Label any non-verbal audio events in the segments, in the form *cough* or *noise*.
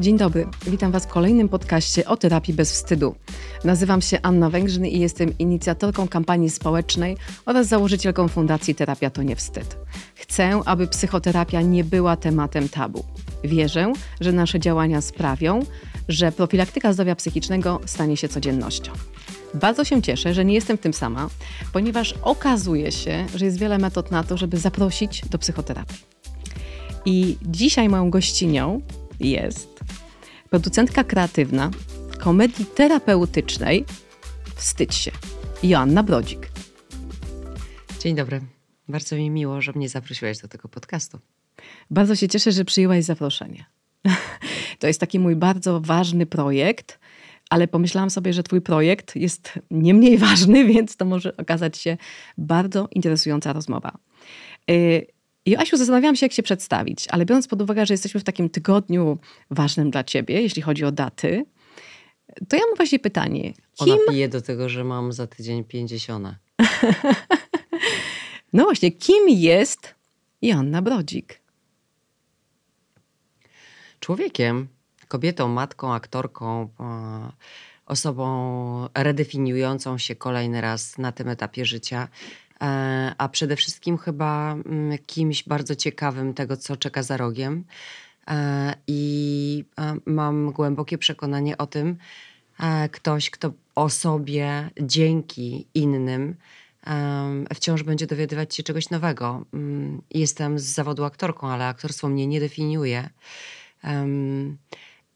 Dzień dobry, witam Was w kolejnym podcaście o terapii bez wstydu. Nazywam się Anna Węgrzyn i jestem inicjatorką kampanii społecznej oraz założycielką Fundacji Terapia to nie wstyd. Chcę, aby psychoterapia nie była tematem tabu. Wierzę, że nasze działania sprawią, że profilaktyka zdrowia psychicznego stanie się codziennością. Bardzo się cieszę, że nie jestem w tym sama, ponieważ okazuje się, że jest wiele metod na to, żeby zaprosić do psychoterapii. I dzisiaj moją gościnią jest producentka kreatywna komedii terapeutycznej Wstydź się, Joanna Brodzik. Dzień dobry. Bardzo mi miło, że mnie zaprosiłaś do tego podcastu. Bardzo się cieszę, że przyjęłaś zaproszenie. *laughs* To jest taki mój bardzo ważny projekt, ale pomyślałam sobie, że Twój projekt jest nie mniej *laughs* ważny, więc to może okazać się bardzo interesująca rozmowa. Y, Joasiu, zastanawiałam się, jak się przedstawić, ale biorąc pod uwagę, że jesteśmy w takim tygodniu ważnym dla Ciebie, jeśli chodzi o daty, to ja mam właśnie pytanie. Kim... Ona pije do tego, że mam za tydzień pięćdziesiąta. *laughs* no właśnie, kim jest Joanna Brodzik? Człowiekiem, kobietą, matką, aktorką, osobą redefiniującą się kolejny raz na tym etapie życia, e, a przede wszystkim chyba mm, kimś bardzo ciekawym tego, co czeka za rogiem. E, I e, mam głębokie przekonanie o tym, ktoś, kto o sobie dzięki innym wciąż będzie dowiadywać się czegoś nowego. Mm, jestem z zawodu aktorką, ale aktorstwo mnie nie definiuje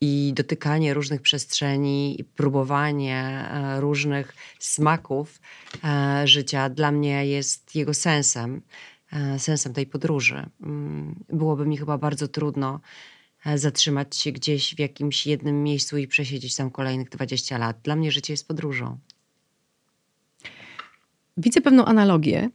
i dotykanie różnych przestrzeni, i próbowanie e, różnych smaków e, życia dla mnie jest jego sensem, e, sensem tej podróży. Mm, byłoby mi chyba bardzo trudno zatrzymać się gdzieś w jakimś jednym miejscu i przesiedzieć tam kolejnych 20 lat. Dla mnie życie jest podróżą. Widzę pewną analogię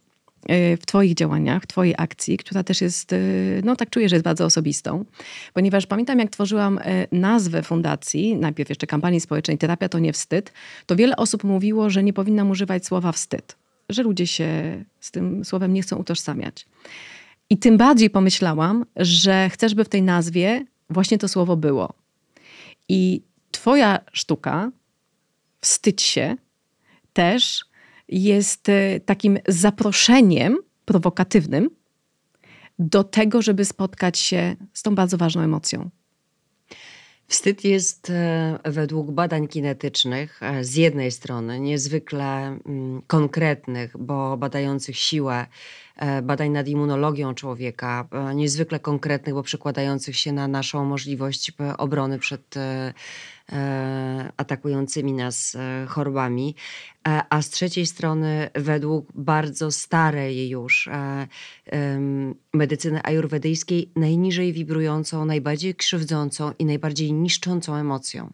w Twoich działaniach, w Twojej akcji, która też jest, e, no tak czuję, że jest bardzo osobistą, ponieważ pamiętam, jak tworzyłam e, nazwę fundacji, najpierw jeszcze kampanii społecznej Terapia to nie wstyd, to wiele osób mówiło, że nie powinnam używać słowa wstyd, że ludzie się z tym słowem nie chcą utożsamiać. I tym bardziej pomyślałam, że chcesz, by w tej nazwie właśnie to słowo było. I Twoja sztuka, wstydź się, też jest e, takim zaproszeniem prowokatywnym do tego, żeby spotkać się z tą bardzo ważną emocją. Wstyd jest e, według badań kinetycznych e, z jednej strony niezwykle mm, konkretnych, bo badających siłę badań nad immunologią człowieka, niezwykle konkretnych, bo przekładających się na naszą możliwość obrony przed E, atakującymi nas e, chorobami, e, a z trzeciej strony według bardzo starej już medycyny ajurwedyjskiej najniżej wibrującą, najbardziej krzywdzącą i najbardziej niszczącą emocją.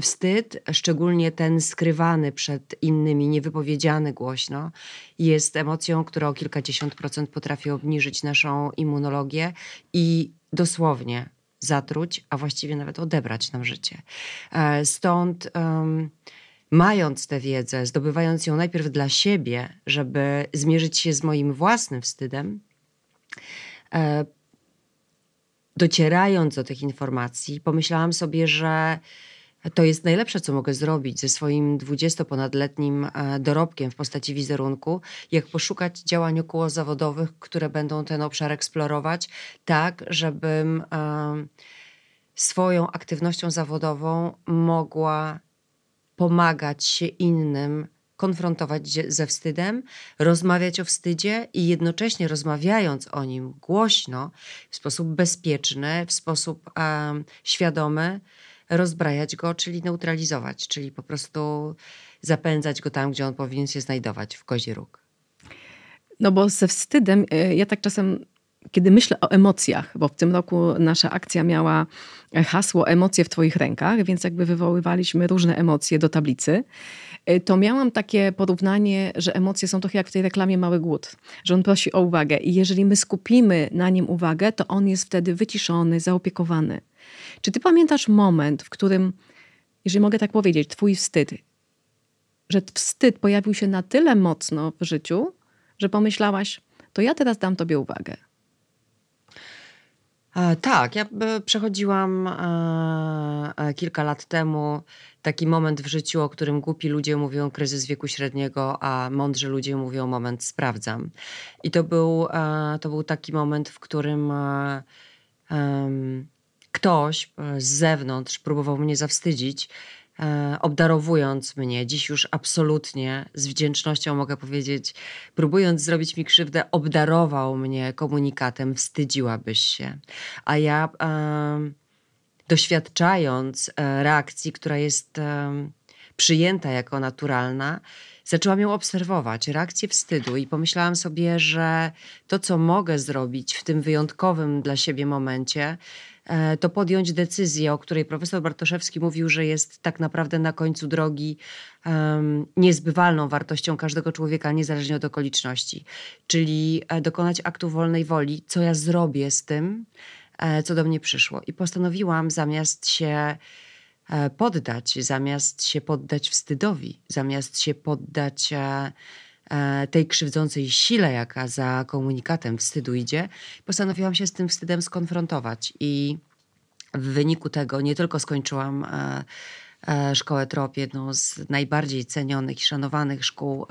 Wstyd, szczególnie ten skrywany przed innymi, niewypowiedziany głośno, jest emocją, która o kilkadziesiąt procent potrafi obniżyć naszą immunologię i dosłownie zatruć, a właściwie nawet odebrać nam życie. E, stąd um, mając tę wiedzę, zdobywając ją najpierw dla siebie, żeby zmierzyć się z moim własnym wstydem, e, docierając do tych informacji, pomyślałam sobie, że to jest najlepsze, co mogę zrobić ze swoim dwudziestoponadletnim e, dorobkiem w postaci wizerunku, jak poszukać działań okołozawodowych, które będą ten obszar eksplorować, tak, żebym e, swoją aktywnością zawodową mogła pomagać się innym konfrontować ze wstydem, rozmawiać o wstydzie i jednocześnie rozmawiając o nim głośno, w sposób bezpieczny, w sposób um, świadomy, rozbrajać go, czyli neutralizować, czyli po prostu zapędzać go tam, gdzie on powinien się znajdować, w kozi róg. No bo ze wstydem, e, ja tak czasem, kiedy myślę o emocjach, bo w tym roku nasza akcja miała hasło emocje w twoich rękach, więc jakby wywoływaliśmy różne emocje do tablicy, e, to miałam takie porównanie, że emocje są trochę jak w tej reklamie Mały Głód, że on prosi o uwagę i jeżeli my skupimy na nim uwagę, to on jest wtedy wyciszony, zaopiekowany. Czy ty pamiętasz moment, w którym, jeżeli mogę tak powiedzieć, twój wstyd, że wstyd pojawił się na tyle mocno w życiu, że pomyślałaś, to ja teraz dam tobie uwagę? E, tak, ja e, przechodziłam e, kilka lat temu taki moment w życiu, o którym głupi ludzie mówią kryzys wieku średniego, a mądrzy ludzie mówią moment sprawdzam. I to był, to był taki moment, w którym ktoś z zewnątrz próbował mnie zawstydzić, obdarowując mnie, dziś już absolutnie z wdzięcznością mogę powiedzieć, próbując zrobić mi krzywdę, obdarował mnie komunikatem, wstydziłabyś się. A ja e, doświadczając e, reakcji, która jest e, przyjęta jako naturalna, zaczęłam ją obserwować, reakcję wstydu i pomyślałam sobie, że to, co mogę zrobić w tym wyjątkowym dla siebie momencie, E, to podjąć decyzję, o której profesor Bartoszewski mówił, że jest tak naprawdę na końcu drogi um, niezbywalną wartością każdego człowieka, niezależnie od okoliczności. Czyli e, dokonać aktu wolnej woli, co ja zrobię z tym, e, co do mnie przyszło. I postanowiłam zamiast się poddać, zamiast się poddać wstydowi, zamiast się poddać E, tej krzywdzącej sile, jaka za komunikatem wstydu idzie, postanowiłam się z tym wstydem skonfrontować. I w wyniku tego nie tylko skończyłam e, e, szkołę TROP, jedną z najbardziej cenionych i szanowanych szkół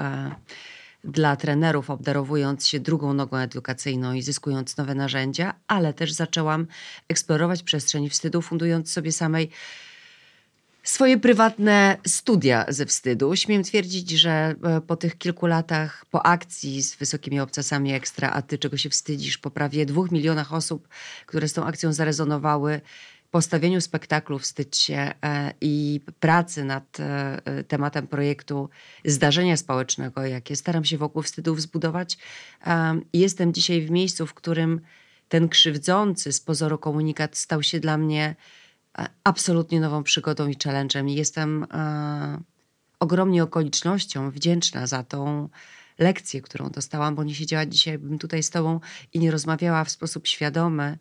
dla trenerów, obdarowując się drugą nogą edukacyjną i zyskując nowe narzędzia, ale też zaczęłam eksplorować przestrzeń wstydu, fundując sobie samej swoje prywatne studia ze wstydu. Śmiem twierdzić, że e, po tych kilku latach, po akcji z wysokimi obcasami ekstra, a ty czego się wstydzisz, po prawie dwóch milionach osób, które z tą akcją zarezonowały, postawieniu spektaklu Wstydź się e, i pracy nad e, tematem projektu zdarzenia społecznego, jakie staram się wokół wstydów zbudować. Jestem dzisiaj w miejscu, w którym ten krzywdzący z pozoru komunikat stał się dla mnie absolutnie nową przygodą i challenge'em. I jestem e, ogromnie okolicznością wdzięczna za tą lekcję, którą dostałam, bo nie siedziała dzisiaj bym tutaj z Tobą i nie rozmawiała w sposób świadomy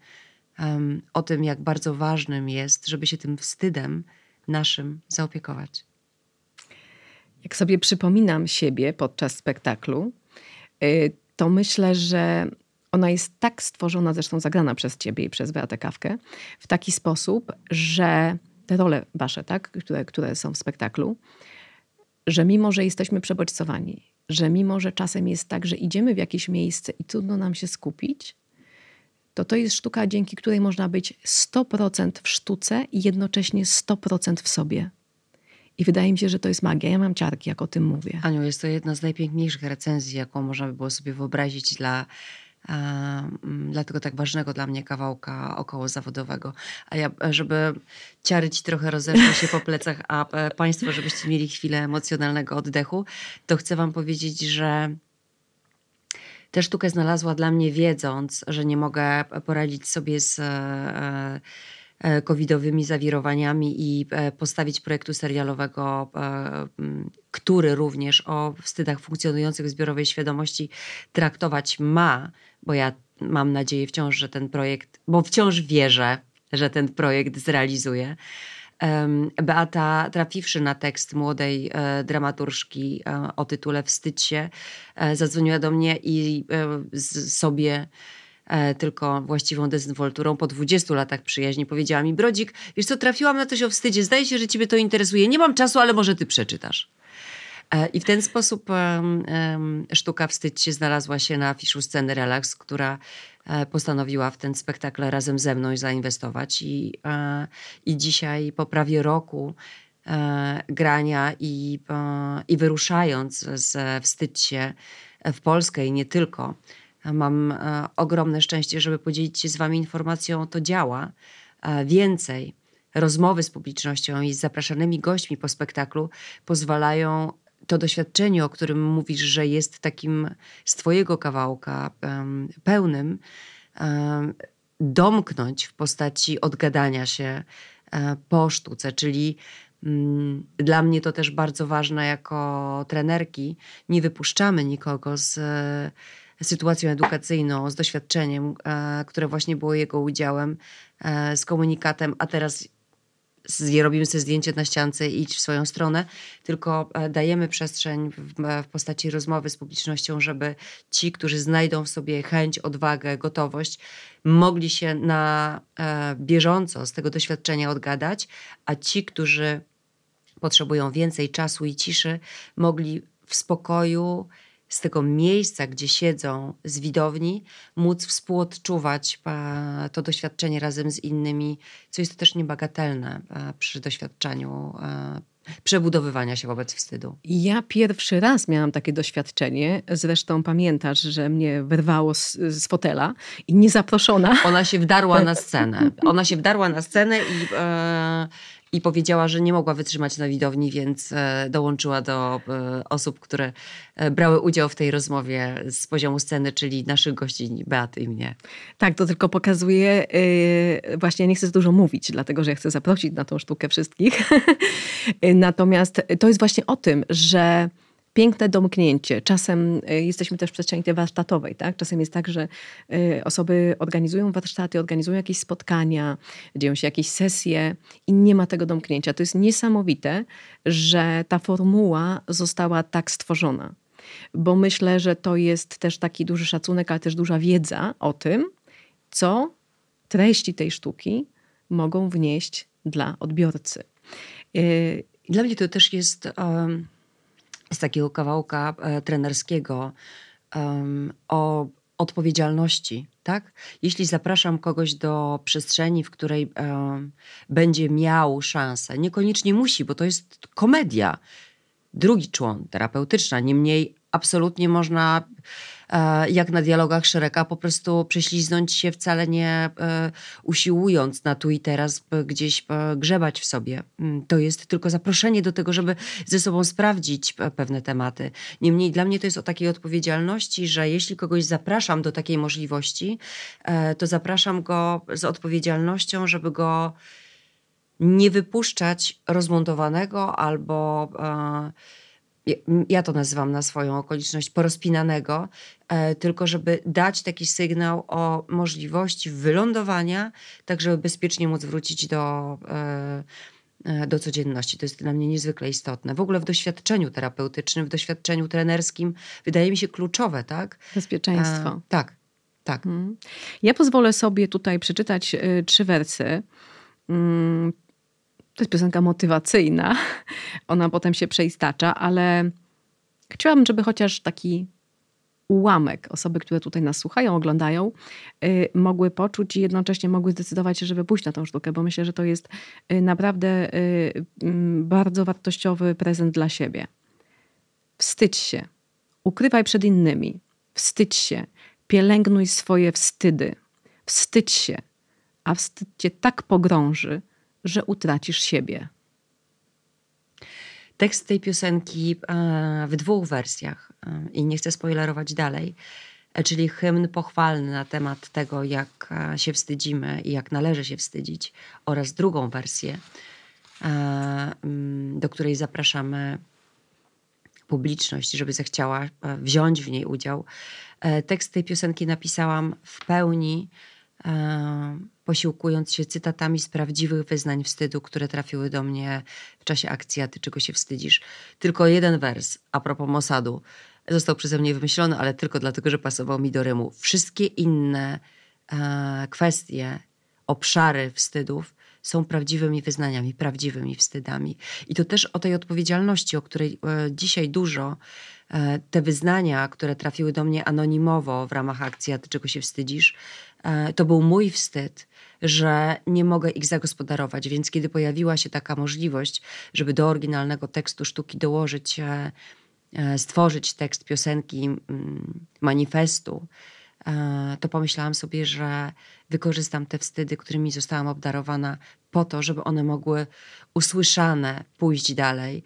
um, o tym, jak bardzo ważnym jest, żeby się tym wstydem naszym zaopiekować. Jak sobie przypominam siebie podczas spektaklu, y, to myślę, że ona jest tak stworzona, zresztą zagrana przez ciebie i przez Beatę Kawkę, w taki sposób, że te role wasze, tak, które, które są w spektaklu, że mimo, że jesteśmy przebodźcowani, że mimo, że czasem jest tak, że idziemy w jakieś miejsce i trudno nam się skupić, to to jest sztuka, dzięki której można być 100% w sztuce i jednocześnie 100% w sobie. I wydaje mi się, że to jest magia. Ja mam ciarki, jak o tym mówię. Aniu, jest to jedna z najpiękniejszych recenzji, jaką można by było sobie wyobrazić dla dlatego tak ważnego dla mnie kawałka około zawodowego. A ja, żeby ciary ci trochę rozeszły się po plecach, a e, Państwo, żebyście mieli chwilę emocjonalnego oddechu, to chcę Wam powiedzieć, że tę sztukę znalazła dla mnie, wiedząc, że nie mogę poradzić sobie z e, e, covidowymi zawirowaniami i postawić projektu serialowego, który również o wstydach funkcjonujących w zbiorowej świadomości traktować ma bo ja mam nadzieję wciąż, że ten projekt, bo wciąż wierzę, że ten projekt zrealizuje. Beata, trafiwszy na tekst młodej e, dramaturżki e, o tytule Wstydź się, e, zadzwoniła do mnie i sobie tylko właściwą dezynwolturą po 20 latach przyjaźni powiedziała mi, Brodzik, wiesz co, trafiłam na coś o wstydzie, zdaje się, że ciebie to interesuje, nie mam czasu, ale może ty przeczytasz. E, I w ten sposób sztuka Wstydź się znalazła się na afiszu sceny Relax, która e, postanowiła w ten spektakl razem ze mną zainwestować. I, e, i dzisiaj po prawie roku grania i, i wyruszając z Wstydź się w Polskę i nie tylko, mam ogromne szczęście, żeby podzielić się z wami informacją, to działa. Więcej rozmowy z publicznością i z zapraszanymi gośćmi po spektaklu pozwalają to doświadczenie, o którym mówisz, że jest takim z Twojego kawałka um, pełnym, um, domknąć w postaci odgadania się um, po sztuce, czyli mm, dla mnie to też bardzo ważne jako trenerki. Nie wypuszczamy nikogo z e, sytuacją edukacyjną, z doświadczeniem, e, które właśnie było jego udziałem, z komunikatem, a teraz robimy sobie zdjęcie na ściance i idź w swoją stronę, tylko e, dajemy przestrzeń w, w, postaci rozmowy z publicznością, żeby ci, którzy znajdą w sobie chęć, odwagę, gotowość, mogli się na e, bieżąco z tego doświadczenia odgadać, a ci, którzy potrzebują więcej czasu i ciszy, mogli w spokoju, z tego miejsca, gdzie siedzą, z widowni, móc współodczuwać e, to doświadczenie razem z innymi, co jest też niebagatelne e, przy doświadczaniu e, przebudowywania się wobec wstydu. Ja pierwszy raz miałam takie doświadczenie. Zresztą pamiętasz, że mnie wyrwało z, z fotela i niezaproszona. Ona się wdarła na *laughs* scenę. Ona się wdarła na scenę i, e, i powiedziała, że nie mogła wytrzymać na widowni, więc e, dołączyła do e, osób, które e, brały udział w tej rozmowie z poziomu sceny, czyli naszych gości Beaty i mnie. Tak, to tylko pokazuje, właśnie nie chcę dużo mówić, dlatego że ja chcę zaprosić na tą sztukę wszystkich. *laughs* Natomiast to jest właśnie o tym, że piękne domknięcie. Czasem y, jesteśmy też w przestrzeni tej warsztatowej. Tak? Czasem jest tak, że y, osoby organizują warsztaty, organizują jakieś spotkania, dzieją się jakieś sesje i nie ma tego domknięcia. To jest niesamowite, że ta formuła została tak stworzona. Bo myślę, że to jest też taki duży szacunek, ale też duża wiedza o tym, co treści tej sztuki mogą wnieść dla odbiorcy. Y, dla mnie to też jest z takiego kawałka e, trenerskiego um, o odpowiedzialności, tak? Jeśli zapraszam kogoś do przestrzeni, w której um, będzie miał szansę, niekoniecznie musi, bo to jest komedia. Drugi człon terapeutyczna, niemniej absolutnie można jak na dialogach Szereka, po prostu prześliznąć się wcale nie e, usiłując na tu i teraz gdzieś grzebać w sobie. Mm, to jest tylko zaproszenie do tego, żeby ze sobą sprawdzić pewne tematy. Niemniej dla mnie to jest o takiej odpowiedzialności, że jeśli kogoś zapraszam do takiej możliwości, e, to zapraszam go z odpowiedzialnością, żeby go nie wypuszczać rozmontowanego albo ja to nazywam na swoją okoliczność porozpinanego, e, tylko żeby dać taki sygnał o możliwości wylądowania, tak żeby bezpiecznie móc wrócić do, e, e, do codzienności. To jest dla mnie niezwykle istotne. W ogóle w doświadczeniu terapeutycznym, w doświadczeniu trenerskim wydaje mi się kluczowe, tak? Bezpieczeństwo. A, tak, tak. Hmm. Ja pozwolę sobie tutaj przeczytać trzy wersy. Mm, to jest piosenka motywacyjna. *laughs* Ona potem się przeistacza, ale chciałabym, żeby chociaż taki ułamek osoby, które tutaj nas słuchają, oglądają, yy, mogły poczuć i jednocześnie mogły zdecydować się, żeby pójść na tą sztukę, bo myślę, że to jest yy, naprawdę yy, bardzo wartościowy prezent dla siebie. Wstydź się, ukrywaj przed innymi, wstydź się, pielęgnuj swoje wstydy, wstydź się, a wstyd cię tak pogrąży, że utracisz siebie. Tekst tej piosenki e, w dwóch wersjach e, i nie chcę spoilerować dalej, e, czyli hymn pochwalny na temat tego, jak się wstydzimy i jak należy się wstydzić, oraz drugą wersję, mm, do której zapraszamy publiczność, żeby zechciała wziąć w niej udział. Tekst tej piosenki napisałam w pełni posiłkując się cytatami z prawdziwych wyznań wstydu, które trafiły do mnie w czasie akcji A ty czego się wstydzisz. Tylko jeden wers a propos Mossadu został przeze mnie wymyślony, ale tylko dlatego, że pasował mi do rymu. Wszystkie inne e, kwestie, obszary wstydów są prawdziwymi wyznaniami, prawdziwymi wstydami. I to też o tej odpowiedzialności, o której e, dzisiaj dużo, e, te wyznania, które trafiły do mnie anonimowo w ramach akcji A ty czego się wstydzisz, e, to był mój wstyd że nie mogę ich zagospodarować. Więc kiedy pojawiła się taka możliwość, żeby do oryginalnego tekstu sztuki dołożyć, e, e, stworzyć tekst piosenki, mm, manifestu, e, to pomyślałam sobie, że wykorzystam te wstydy, którymi zostałam obdarowana, po to, żeby one mogły usłyszane pójść dalej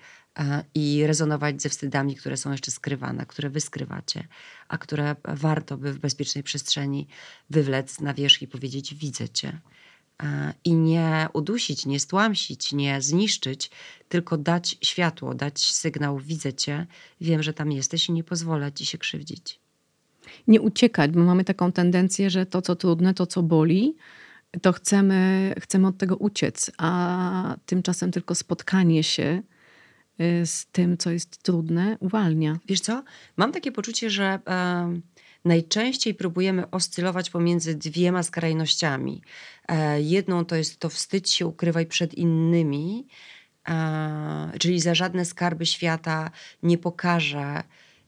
i rezonować ze wstydami, które są jeszcze skrywane, które wy skrywacie, a które warto by w bezpiecznej przestrzeni wywlec na wierzch i powiedzieć: Widzę cię. I nie udusić, nie stłamsić, nie zniszczyć, tylko dać światło, dać sygnał: Widzę cię, wiem, że tam jesteś i nie pozwolę ci się krzywdzić. Nie uciekać, bo mamy taką tendencję, że to, co trudne, to, co boli, to chcemy, chcemy od tego uciec, a tymczasem tylko spotkanie się z tym, co jest trudne, uwalnia. Wiesz co? Mam takie poczucie, że e, najczęściej próbujemy oscylować pomiędzy dwiema skrajnościami. E, jedną to jest to wstydź się, ukrywaj przed innymi, e, czyli za żadne skarby świata nie pokażę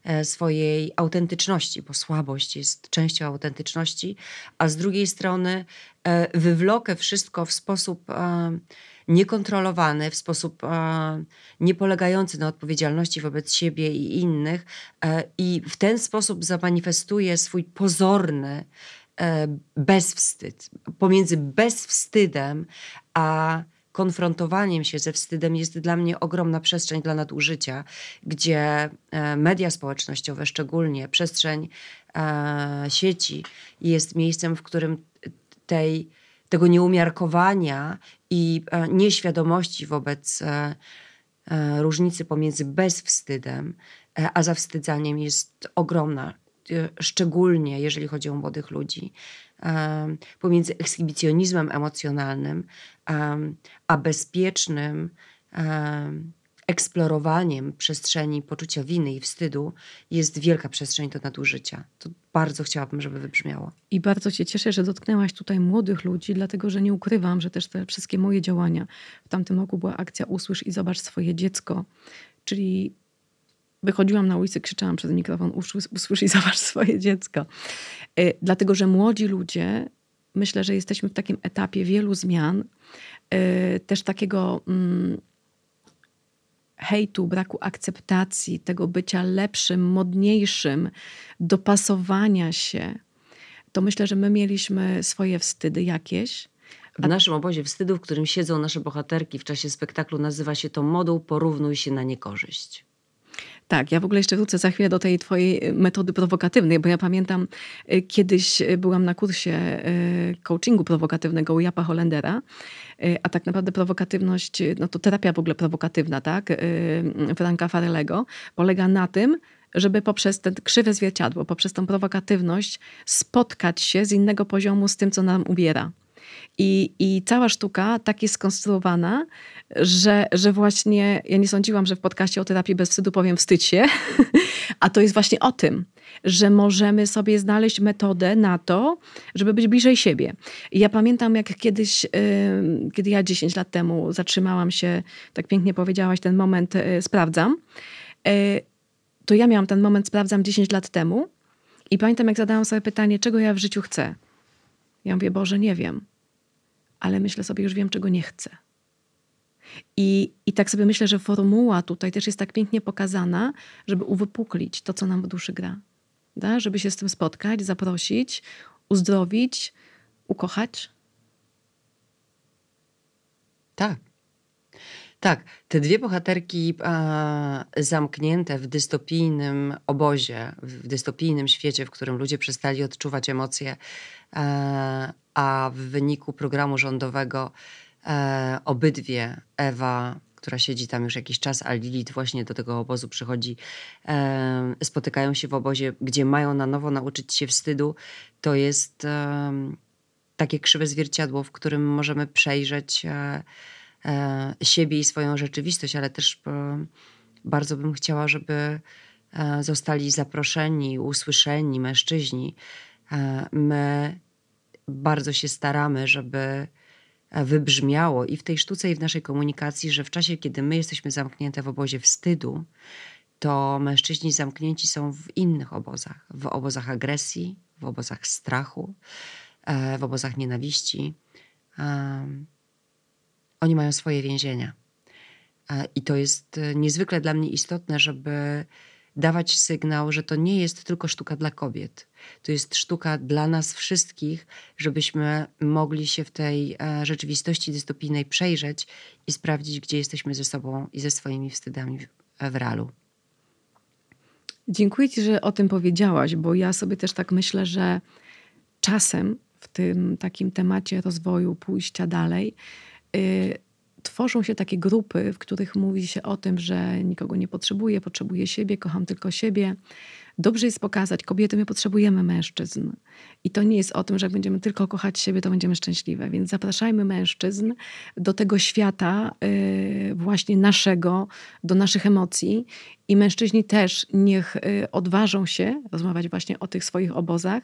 e, swojej autentyczności, bo słabość jest częścią autentyczności, a z drugiej strony e, wywlokę wszystko w sposób niekontrolowany, w sposób e, niepolegający na odpowiedzialności wobec siebie i innych, e, i w ten sposób zamanifestuje swój pozorny e, bezwstyd. Pomiędzy bezwstydem a konfrontowaniem się ze wstydem jest dla mnie ogromna przestrzeń dla nadużycia, gdzie media społecznościowe, szczególnie przestrzeń sieci, jest miejscem, w którym tej, tego nieumiarkowania i e, nieświadomości wobec e, e, różnicy pomiędzy bezwstydem a zawstydzaniem jest ogromna. Szczególnie jeżeli chodzi o młodych ludzi. Pomiędzy ekshibicjonizmem emocjonalnym em, a bezpiecznym eksplorowaniem przestrzeni poczucia winy i wstydu jest wielka przestrzeń do nadużycia. To bardzo chciałabym, żeby wybrzmiało. I bardzo się cieszę, że dotknęłaś tutaj młodych ludzi, dlatego że nie ukrywam, że też te wszystkie moje działania. W tamtym roku była akcja Usłysz i zobacz swoje dziecko, czyli wychodziłam na ulicę, krzyczałam przez mikrofon usłysz, i zobacz swoje dziecko. Y, Dlatego, że młodzi ludzie, myślę, że jesteśmy w takim etapie wielu zmian, y, też takiego mm, hejtu, braku akceptacji, tego bycia lepszym, modniejszym, dopasowania się. To myślę, że my mieliśmy swoje wstydy jakieś. W naszym obozie wstydu, w którym siedzą nasze bohaterki w czasie spektaklu, nazywa się to moduł Porównuj się na niekorzyść. Tak, ja w ogóle jeszcze wrócę za chwilę do tej twojej y, metody prowokatywnej, bo ja pamiętam y, kiedyś y, byłam na kursie coachingu prowokatywnego u Japa Holendera, a tak naprawdę prowokatywność, no to terapia w ogóle prowokatywna, tak, y, Franka Farelego, polega na tym, żeby poprzez te krzywe zwierciadło, poprzez tą prowokatywność spotkać się z innego poziomu z tym, co nam ubiera. I, I cała sztuka tak jest skonstruowana, że, że właśnie ja nie sądziłam, że w podcaście o terapii bez wstydu powiem wstydź się, *laughs* a to jest właśnie o tym, że możemy sobie znaleźć metodę na to, żeby być bliżej siebie. Ja pamiętam, jak kiedyś, kiedy ja 10 lat temu zatrzymałam się, tak pięknie powiedziałaś, ten moment y, sprawdzam, y, to ja miałam ten moment sprawdzam 10 lat temu i pamiętam, jak zadałam sobie pytanie, czego ja w życiu chcę. Ja mówię, Boże, nie wiem, ale myślę sobie, już wiem, czego nie chcę. I, I tak sobie myślę, że formuła tutaj też jest tak pięknie pokazana, żeby uwypuklić to, co nam w duszy gra. Da? Żeby się z tym spotkać, zaprosić, uzdrowić, ukochać. Tak. Tak, te dwie bohaterki a, zamknięte w dystopijnym obozie, w dystopijnym świecie, w którym ludzie przestali odczuwać emocje, e, a w wyniku programu rządowego e, obydwie, Ewa, która siedzi tam już jakiś czas, a Lilith właśnie do tego obozu przychodzi, e, spotykają się w obozie, gdzie mają na nowo nauczyć się wstydu, to jest e, takie krzywe zwierciadło, w którym możemy przejrzeć e, e, siebie i swoją rzeczywistość, ale też e, bardzo bym chciała, żeby e, zostali zaproszeni, usłyszeni mężczyźni. My bardzo się staramy, żeby e, wybrzmiało i w tej sztuce, i w naszej komunikacji, że w czasie, kiedy my jesteśmy zamknięte w obozie wstydu, to mężczyźni zamknięci są w innych obozach. W obozach agresji, w obozach strachu, e, w obozach nienawiści. Oni mają swoje więzienia. E, I to jest niezwykle dla mnie istotne, żeby dawać sygnał, że to nie jest tylko sztuka dla kobiet. To jest sztuka dla nas wszystkich, żebyśmy mogli się w tej e, rzeczywistości dystopijnej przejrzeć i sprawdzić, gdzie jesteśmy ze sobą i ze swoimi wstydami w, w realu. Dziękuję Ci, że o tym powiedziałaś, bo ja sobie też tak myślę, że czasem w tym takim temacie rozwoju, pójścia dalej, y, tworzą się takie grupy, w których mówi się o tym, że nikogo nie potrzebuję, potrzebuję siebie, kocham tylko siebie, dobrze jest pokazać, kobiety, my potrzebujemy mężczyzn. I to nie jest o tym, że jak będziemy tylko kochać siebie, to będziemy szczęśliwe. Więc zapraszajmy mężczyzn do tego świata y, właśnie naszego, do naszych emocji. I mężczyźni też niech y, odważą się rozmawiać właśnie o tych swoich obozach,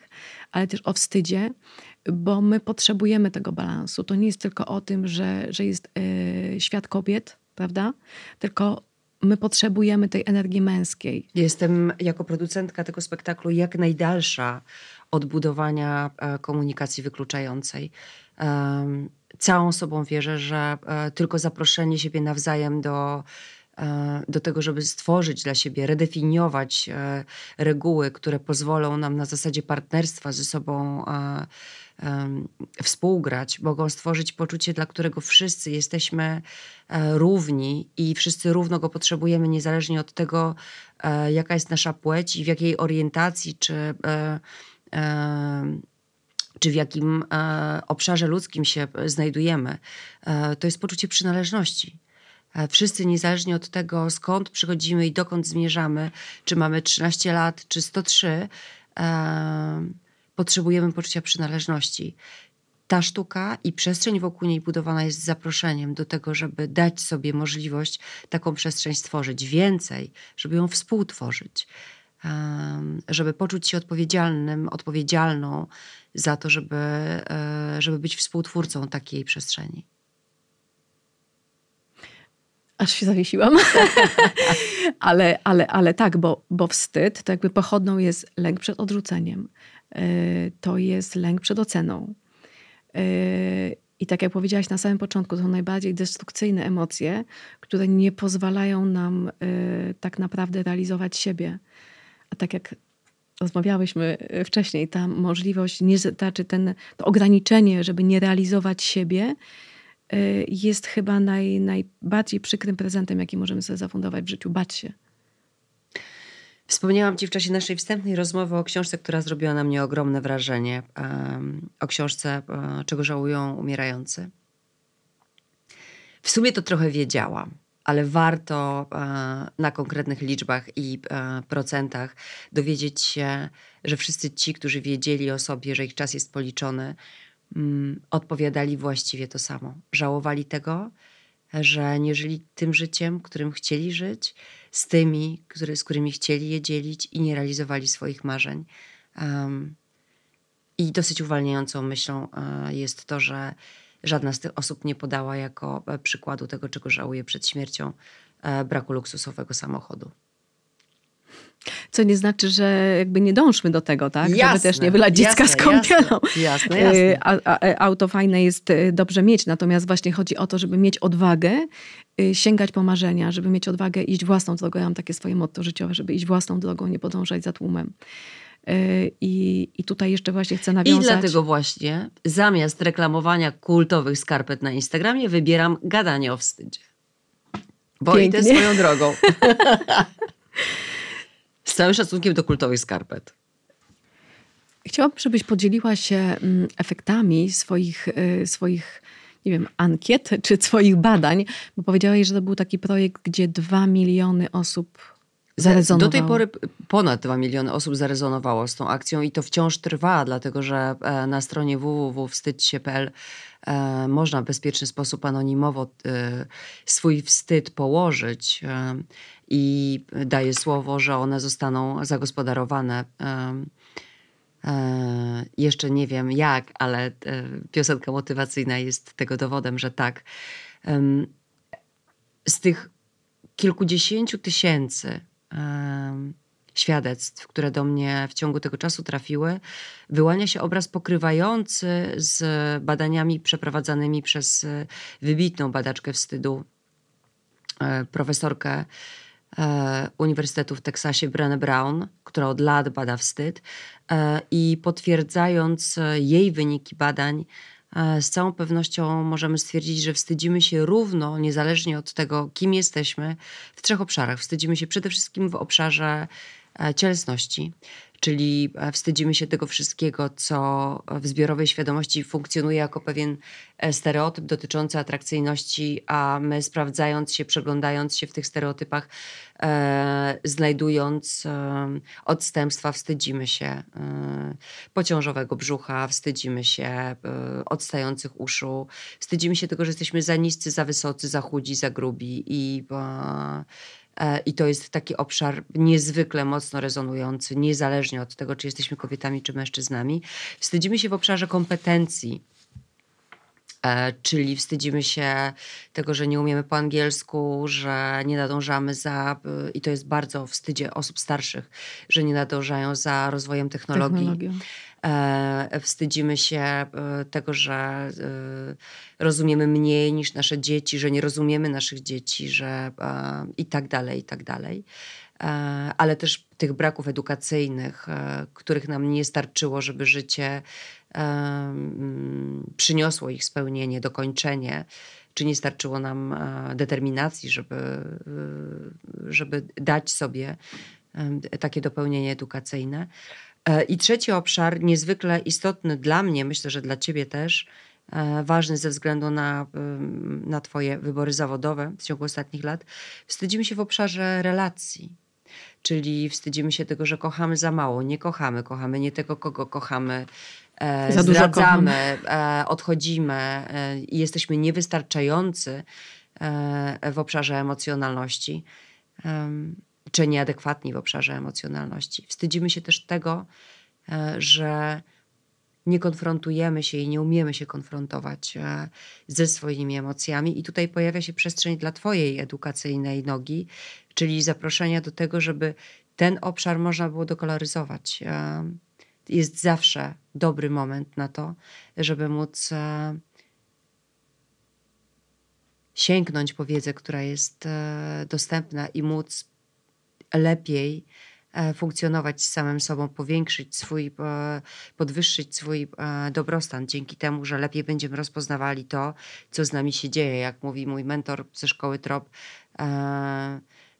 ale też o wstydzie, bo my potrzebujemy tego balansu. To nie jest tylko o tym, że, że jest y, świat kobiet, prawda? Tylko my potrzebujemy tej energii męskiej. Jestem jako producentka tego spektaklu jak najdalsza od budowania e, komunikacji wykluczającej. Całą sobą wierzę, że e, tylko zaproszenie siebie nawzajem do, e, do tego, żeby stworzyć dla siebie, redefiniować reguły, które pozwolą nam na zasadzie partnerstwa ze sobą współgrać, mogą stworzyć poczucie, dla którego wszyscy jesteśmy e, równi i wszyscy równo go potrzebujemy, niezależnie od tego, e, jaka jest nasza płeć i w jakiej orientacji czy, e, czy w jakim obszarze ludzkim się znajdujemy. To jest poczucie przynależności. Wszyscy, niezależnie od tego, skąd przychodzimy i dokąd zmierzamy, czy mamy 13 lat, czy 103, potrzebujemy poczucia przynależności. Ta sztuka i przestrzeń wokół niej budowana jest zaproszeniem do tego, żeby dać sobie możliwość taką przestrzeń stworzyć więcej, żeby ją współtworzyć, żeby poczuć się odpowiedzialnym, odpowiedzialną za to, żeby, e, żeby być współtwórcą takiej przestrzeni. Aż się zawiesiłam. *laughs* ale, ale, ale tak, bo, bo wstyd to jakby pochodną jest lęk przed odrzuceniem. Y, to jest lęk przed oceną. Y, I tak jak powiedziałaś na samym początku, to są najbardziej destrukcyjne emocje, które nie pozwalają nam y, tak naprawdę realizować siebie. A tak jak rozmawiałyśmy wcześniej, ta możliwość, nie, znaczy ten, to ograniczenie, żeby nie realizować siebie, jest chyba naj, najbardziej przykrym prezentem, jaki możemy sobie zafundować w życiu. Bać się. Wspomniałam Ci w czasie naszej wstępnej rozmowy o książce, która zrobiła na mnie ogromne wrażenie. O książce Czego żałują umierający. W sumie to trochę wiedziałam, ale warto e, na konkretnych liczbach i e, procentach dowiedzieć się, że wszyscy ci, którzy wiedzieli o sobie, że ich czas jest policzony, mm, odpowiadali właściwie to samo. Żałowali tego, że nie żyli tym życiem, którym chcieli żyć, z tymi, z którymi chcieli je dzielić i nie realizowali swoich marzeń. Um, I dosyć uwalniającą myślą uh, jest to, że żadna z tych osób nie podała jako e, przykładu tego, czego żałuje przed śmiercią, uh, braku luksusowego samochodu. Co nie znaczy, że jakby nie dążmy do tego, tak? Jasne, Żeby też nie wylać dziecka z kąpielą. Jasne, jasne, jasne. A, a, e, auto fajne jest e, dobrze mieć, natomiast właśnie chodzi o to, żeby mieć odwagę y, sięgać po marzenia, żeby mieć odwagę iść własną drogą. Ja mam takie swoje motto życiowe, żeby iść własną drogą, nie podążać za tłumem. Y, I, I tutaj jeszcze właśnie chcę nawiązać. I dlatego właśnie zamiast reklamowania kultowych skarpet na Instagramie wybieram gadanie o wstydzie. Bo Pięknie. idę swoją drogą. *laughs* Z całym szacunkiem do kultowych skarpet. Chciałabym, żebyś podzieliła się mm, efektami swoich, y, swoich nie wiem, ankiet czy swoich badań, bo powiedziałaś, że to był taki projekt, gdzie dwa miliony osób zarezonowało. Do tej pory ponad 2 miliony osób zarezonowało z tą akcją i to wciąż trwa, dlatego że e, na stronie www.wstydźcie.pl e, można w bezpieczny sposób anonimowo e, swój wstyd położyć i daje słowo, że one zostaną zagospodarowane. Jeszcze nie wiem jak, ale piosenka motywacyjna jest tego dowodem, że tak. Z tych kilkudziesięciu tysięcy świadectw, które do mnie w ciągu tego czasu trafiły, wyłania się obraz pokrywający z badaniami przeprowadzanymi przez e, wybitną badaczkę wstydu, e, profesorkę e, Uniwersytetu w Teksasie Brené Brown, która od lat bada wstyd i potwierdzając jej wyniki badań, z całą pewnością możemy stwierdzić, że wstydzimy się równo, niezależnie od tego, kim jesteśmy, w trzech obszarach. Wstydzimy się przede wszystkim w obszarze e, cielesności, czyli e, wstydzimy się tego wszystkiego, co w zbiorowej świadomości funkcjonuje jako pewien e, stereotyp dotyczący atrakcyjności, a my sprawdzając się, przeglądając się w tych stereotypach, e, znajdując e, odstępstwa, wstydzimy się e, pociążowego brzucha, wstydzimy się e, odstających uszu, wstydzimy się tego, że jesteśmy za niscy, za wysocy, za chudzi, za grubi i E, I to jest taki obszar niezwykle mocno rezonujący, niezależnie od tego, czy jesteśmy kobietami, czy mężczyznami. Wstydzimy się w obszarze kompetencji. E, czyli wstydzimy się tego, że nie umiemy po angielsku, że nie nadążamy za, i to jest bardzo wstydzie osób starszych, że nie nadążają za rozwojem technologii. Technologią. E, wstydzimy się e, tego, że e, rozumiemy mniej niż nasze dzieci, że nie rozumiemy naszych dzieci, że i tak dalej, i tak dalej. Ale też tych braków edukacyjnych, których nam nie starczyło, żeby życie przyniosło ich spełnienie, dokończenie czy nie starczyło nam determinacji, żeby, żeby dać sobie takie dopełnienie edukacyjne. E, I trzeci obszar, niezwykle istotny dla mnie, myślę, że dla Ciebie też, e, ważny ze względu na, na Twoje wybory zawodowe w ciągu ostatnich lat, wstydzimy się w obszarze relacji. Czyli wstydzimy się tego, że kochamy za mało, nie kochamy, kochamy nie tego, kogo kochamy, e, za zdradzamy, e, odchodzimy e, i jesteśmy niewystarczający e, w obszarze emocjonalności czy nieadekwatni w obszarze emocjonalności. Wstydzimy się też tego, e, że nie konfrontujemy się i nie umiemy się konfrontować e, ze swoimi emocjami. I tutaj pojawia się przestrzeń dla Twojej edukacyjnej nogi, czyli zaproszenia do tego, żeby ten obszar można było dokoloryzować. E, jest zawsze dobry moment na to, żeby móc sięgnąć po wiedzę, która jest dostępna i móc lepiej e, funkcjonować z samym sobą, powiększyć swój, e, podwyższyć swój e, dobrostan dzięki temu, że lepiej będziemy rozpoznawali to, co z nami się dzieje. Jak mówi mój mentor ze szkoły TROP,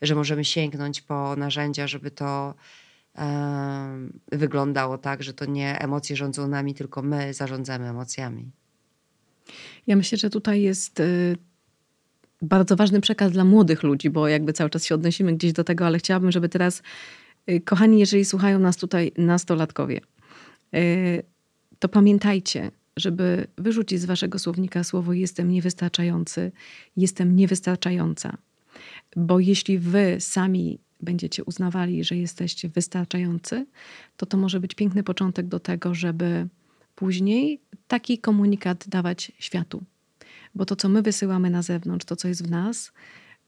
że możemy sięgnąć po narzędzia, żeby to wyglądało tak, że to nie emocje rządzą nami, tylko my zarządzamy emocjami. Ja myślę, że tutaj jest y, bardzo ważny przekaz dla młodych ludzi, bo jakby cały czas się odnosimy gdzieś do tego, ale chciałabym, żeby teraz, y, kochani, jeżeli słuchają nas tutaj nastolatkowie, y, to pamiętajcie, żeby wyrzucić z waszego słownika słowo jestem niewystarczający, jestem niewystarczająca. Bo jeśli wy sami będziecie uznawali, że jesteście wystarczający, to to może być piękny początek do tego, żeby później taki komunikat dawać światu bo to, co my wysyłamy na zewnątrz, to, co jest w nas,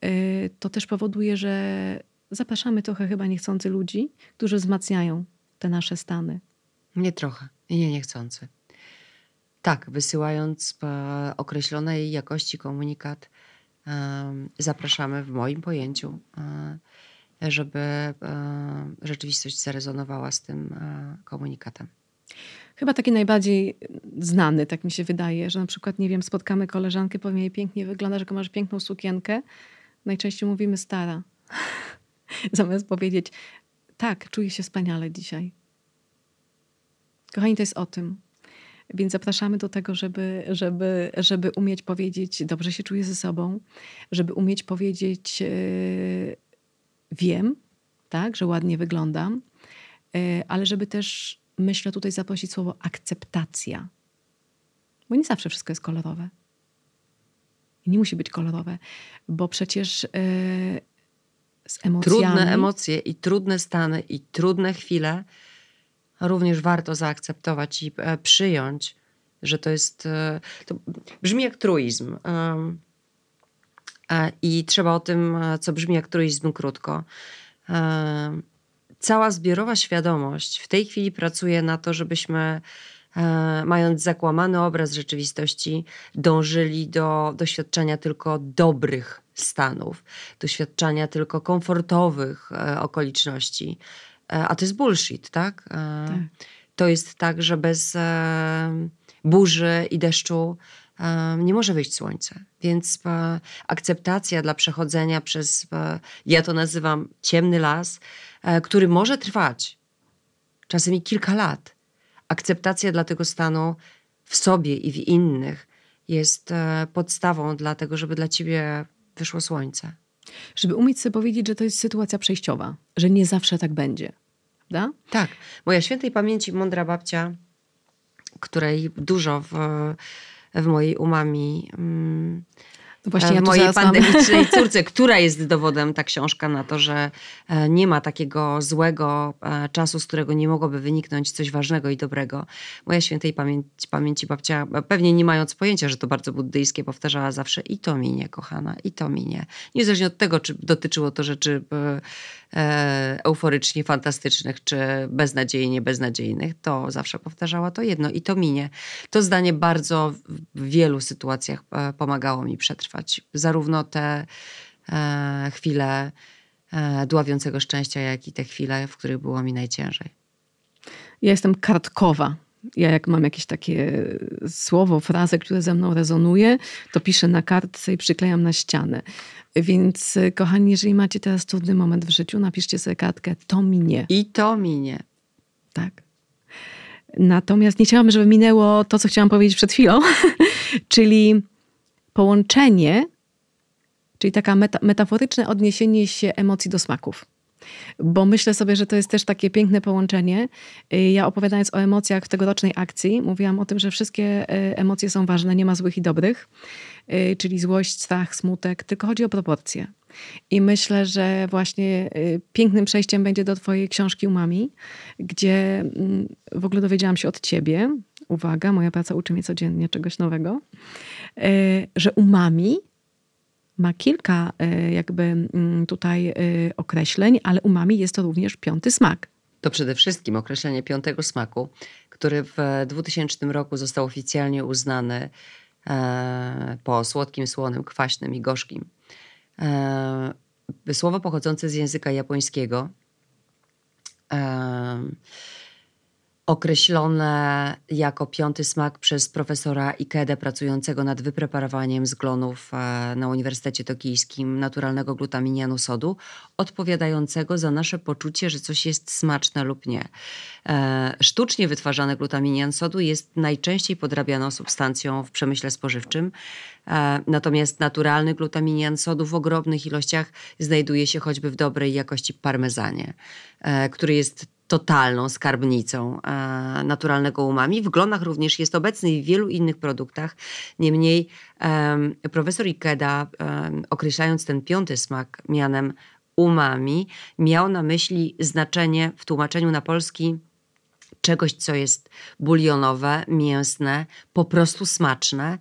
y, to też powoduje, że zapraszamy trochę chyba niechcący ludzi, którzy wzmacniają te nasze stany. Nie trochę, nie niechcący. Tak, wysyłając określonej jakości komunikat, zapraszamy w moim pojęciu, e, żeby e, rzeczywistość zarezonowała z tym e, komunikatem. Chyba taki najbardziej znany, tak mi się wydaje, że na przykład, nie wiem, spotkamy koleżankę, powiem jej pięknie wygląda, że masz piękną sukienkę. Najczęściej mówimy stara. *laughs* Zamiast powiedzieć, tak, czuję się wspaniale dzisiaj. Kochani, to jest o tym. Więc zapraszamy do tego, żeby, żeby, żeby umieć powiedzieć, dobrze się czuję ze sobą, żeby umieć powiedzieć, yy, wiem, tak, że ładnie wyglądam, yy, ale żeby też myślę tutaj zaprosić słowo akceptacja. Bo nie zawsze wszystko jest kolorowe. I nie musi być kolorowe, bo przecież yy, z emocjami... Trudne emocje i trudne stany i trudne chwile również warto zaakceptować i e, przyjąć, że to jest... E, to brzmi jak truizm. E, I trzeba o tym, co brzmi jak truizm, krótko cała zbiorowa świadomość w tej chwili pracuje na to, żebyśmy e, mając zakłamany obraz rzeczywistości, dążyli do doświadczenia tylko dobrych stanów, doświadczenia tylko komfortowych e, okoliczności. E, a to jest bullshit, tak? tak? To jest tak, że bez burzy i deszczu nie może wyjść słońce. Więc akceptacja dla przechodzenia przez, ja to nazywam ciemny las, E, który może trwać czasem i kilka lat. Akceptacja dla tego stanu w sobie i w innych jest e, podstawą dla tego, żeby dla ciebie wyszło słońce. Żeby umieć sobie powiedzieć, że to jest sytuacja przejściowa, że nie zawsze tak będzie. Prawda? Tak. Moja świętej pamięci mądra babcia, której dużo w, w mojej umami. Mm, no właśnie, ja mojej pandemicznej mam... *laughs* córce, która jest dowodem, ta książka, na to, że e, nie ma takiego złego e, czasu, z którego nie mogłoby wyniknąć coś ważnego i dobrego. Moja świętej pamięci, pamięci babcia, pewnie nie mając pojęcia, że to bardzo buddyjskie, powtarzała zawsze i to minie, kochana, i to minie. Niezależnie od tego, czy dotyczyło to rzeczy e, E, euforycznie fantastycznych, czy beznadziejnie beznadziejnych, to zawsze powtarzała to jedno i to minie. To zdanie bardzo w wielu sytuacjach e, pomagało mi przetrwać. Zarówno te e, chwile dławiącego szczęścia, jak i te chwile, w których było mi najciężej. Ja jestem kartkowa. Ja jak mam jakieś takie słowo, frazę, które ze mną rezonuje, to piszę na kartce i przyklejam na ścianę. Więc y, kochani, jeżeli macie teraz trudny moment w życiu, napiszcie sobie kartkę, to minie. I to minie. Tak. Natomiast nie chciałam, żeby minęło to, co chciałam powiedzieć przed chwilą, *laughs* czyli połączenie, czyli taka meta, metaforyczne odniesienie się emocji do smaków bo myślę sobie, że to jest też takie piękne połączenie. Y, ja opowiadając o emocjach w tegorocznej akcji, mówiłam o tym, że wszystkie y, emocje są ważne, nie ma złych i dobrych, y, czyli złość, strach, smutek, tylko chodzi o proporcje. I myślę, że właśnie pięknym przejściem będzie do Twojej książki Umami, gdzie mm, w ogóle dowiedziałam się od Ciebie, uwaga, moja praca uczy mnie codziennie czegoś nowego, że umami ma kilka e, jakby mm, tutaj e, określeń, ale umami jest to również piąty smak. To przede wszystkim określenie piątego smaku, który w 2000 roku został oficjalnie uznany e, po słodkim, słonym, kwaśnym i gorzkim. Słowo pochodzące z języka japońskiego określone jako piąty smak przez profesora Ikedę pracującego nad wypreparowaniem zglonów e, na Uniwersytecie Tokijskim naturalnego glutaminianu sodu, odpowiadającego za nasze poczucie, że coś jest smaczne lub nie. E, sztucznie wytwarzany glutaminian sodu jest najczęściej podrabianą substancją w przemyśle spożywczym, e, natomiast naturalny glutaminian sodu w ogromnych ilościach znajduje się choćby w dobrej jakości parmezanie, który jest totalną skarbnicą e, naturalnego umami. W glonach również jest obecny i w wielu innych produktach. Niemniej profesor Ikeda, określając ten piąty smak mianem umami, miał na myśli znaczenie w tłumaczeniu na polski czegoś, co jest bulionowe, mięsne, po prostu smaczne.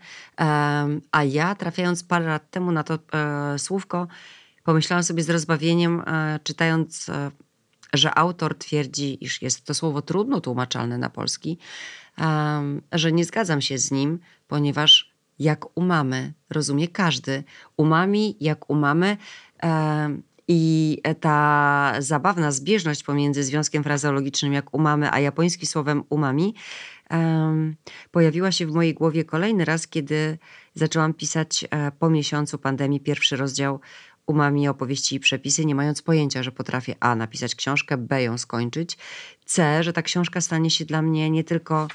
A ja, trafiając parę lat temu na to e, słówko, pomyślałam sobie z rozbawieniem, e, czytając że autor twierdzi, iż jest to słowo trudno tłumaczalne na polski, um, że nie zgadzam się z nim, ponieważ jak umamy, rozumie każdy. Umami, jak umamy. Um, i ta zabawna zbieżność pomiędzy związkiem frazeologicznym jak umamy, a japońskim słowem umami um, pojawiła się w mojej głowie kolejny raz, kiedy zaczęłam pisać e, po miesiącu pandemii pierwszy rozdział umami opowieści i przepisy, nie mając pojęcia, że potrafię A napisać książkę, B ją skończyć, C, że ta książka stanie się dla mnie nie tylko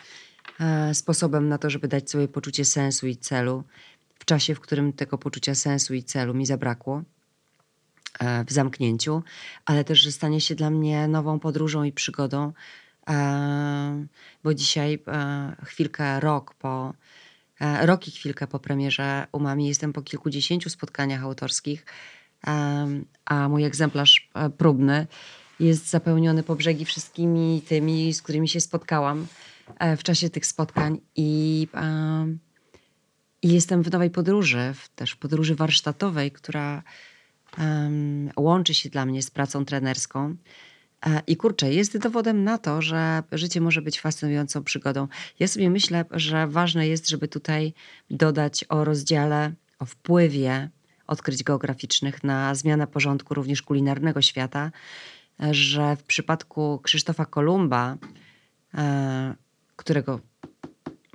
e, sposobem na to, żeby dać sobie poczucie sensu i celu. W czasie, w którym tego poczucia sensu i celu mi zabrakło e, w zamknięciu, ale też, że stanie się dla mnie nową podróżą i przygodą, e, bo dzisiaj e, chwilkę, rok po e, rok i chwilkę po premierze Umami jestem po kilkudziesięciu spotkaniach autorskich a mój egzemplarz e, próbny jest zapełniony po brzegi wszystkimi tymi, z którymi się spotkałam e, w czasie tych spotkań i, i jestem w nowej podróży, też podróży warsztatowej, która łączy się dla mnie z pracą trenerską. E, I kurczę, jest dowodem na to, że życie może być fascynującą przygodą. Ja sobie myślę, że ważne jest, żeby tutaj dodać o rozdziale, o wpływie odkryć geograficznych na zmianę porządku również kulinarnego świata, że w przypadku Krzysztofa Kolumba, e, którego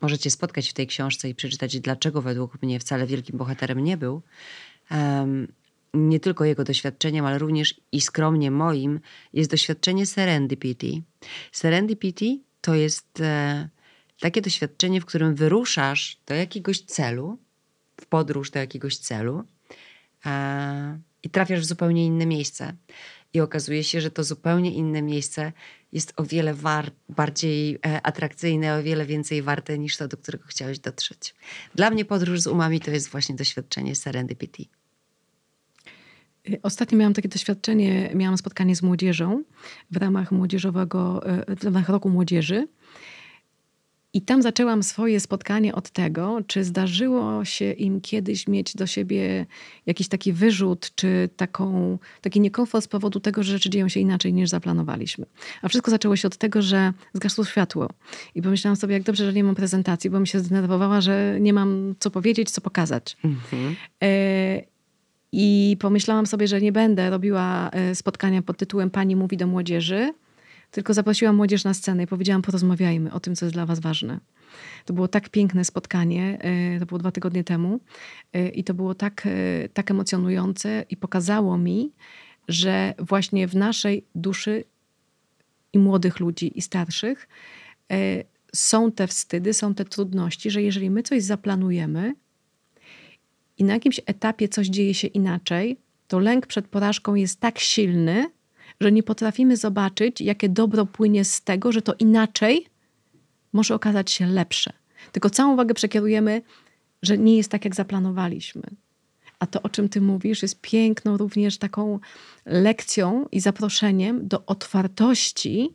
możecie spotkać w tej książce i przeczytać, dlaczego według mnie wcale wielkim bohaterem nie był, nie tylko jego doświadczeniem, ale również i skromnie moim, jest doświadczenie serendipity. Serendipity to jest e, takie doświadczenie, w którym wyruszasz do jakiegoś celu, w podróż do jakiegoś celu i trafiasz w zupełnie inne miejsce. I okazuje się, że to zupełnie inne miejsce jest o wiele war- bardziej e, atrakcyjne, o wiele więcej warte niż to, do którego chciałeś dotrzeć. Dla mnie podróż z umami to jest właśnie doświadczenie serendipity. Ostatnio miałam takie doświadczenie, miałam spotkanie z młodzieżą w ramach młodzieżowego, e, w ramach roku młodzieży. I tam zaczęłam swoje spotkanie od tego, czy zdarzyło się im kiedyś mieć do siebie jakiś taki wyrzut, czy taką, taki niekomfort z powodu tego, że rzeczy dzieją się inaczej niż zaplanowaliśmy. A wszystko zaczęło się od tego, że zgasło światło. I pomyślałam sobie, jak dobrze, że nie mam prezentacji, bo mi się zdenerwowała, że nie mam co powiedzieć, co pokazać. Mhm. E, I pomyślałam sobie, że nie będę robiła e, spotkania pod tytułem Pani mówi do młodzieży, tylko zaprosiłam młodzież na scenę i powiedziałam, porozmawiajmy o tym, co jest dla was ważne. To było tak piękne spotkanie, e, to było dwa tygodnie temu e, i to było tak, e, tak emocjonujące i pokazało mi, że właśnie w naszej duszy i młodych ludzi, i starszych są te wstydy, są te trudności, że jeżeli my coś zaplanujemy i na jakimś etapie coś dzieje się inaczej, to lęk przed porażką jest tak silny, że nie potrafimy zobaczyć, jakie dobro płynie z tego, że to inaczej może okazać się lepsze. Tylko całą uwagę przekierujemy, że nie jest tak, jak zaplanowaliśmy. A to, o czym ty mówisz, jest piękną również taką lekcją i zaproszeniem do otwartości,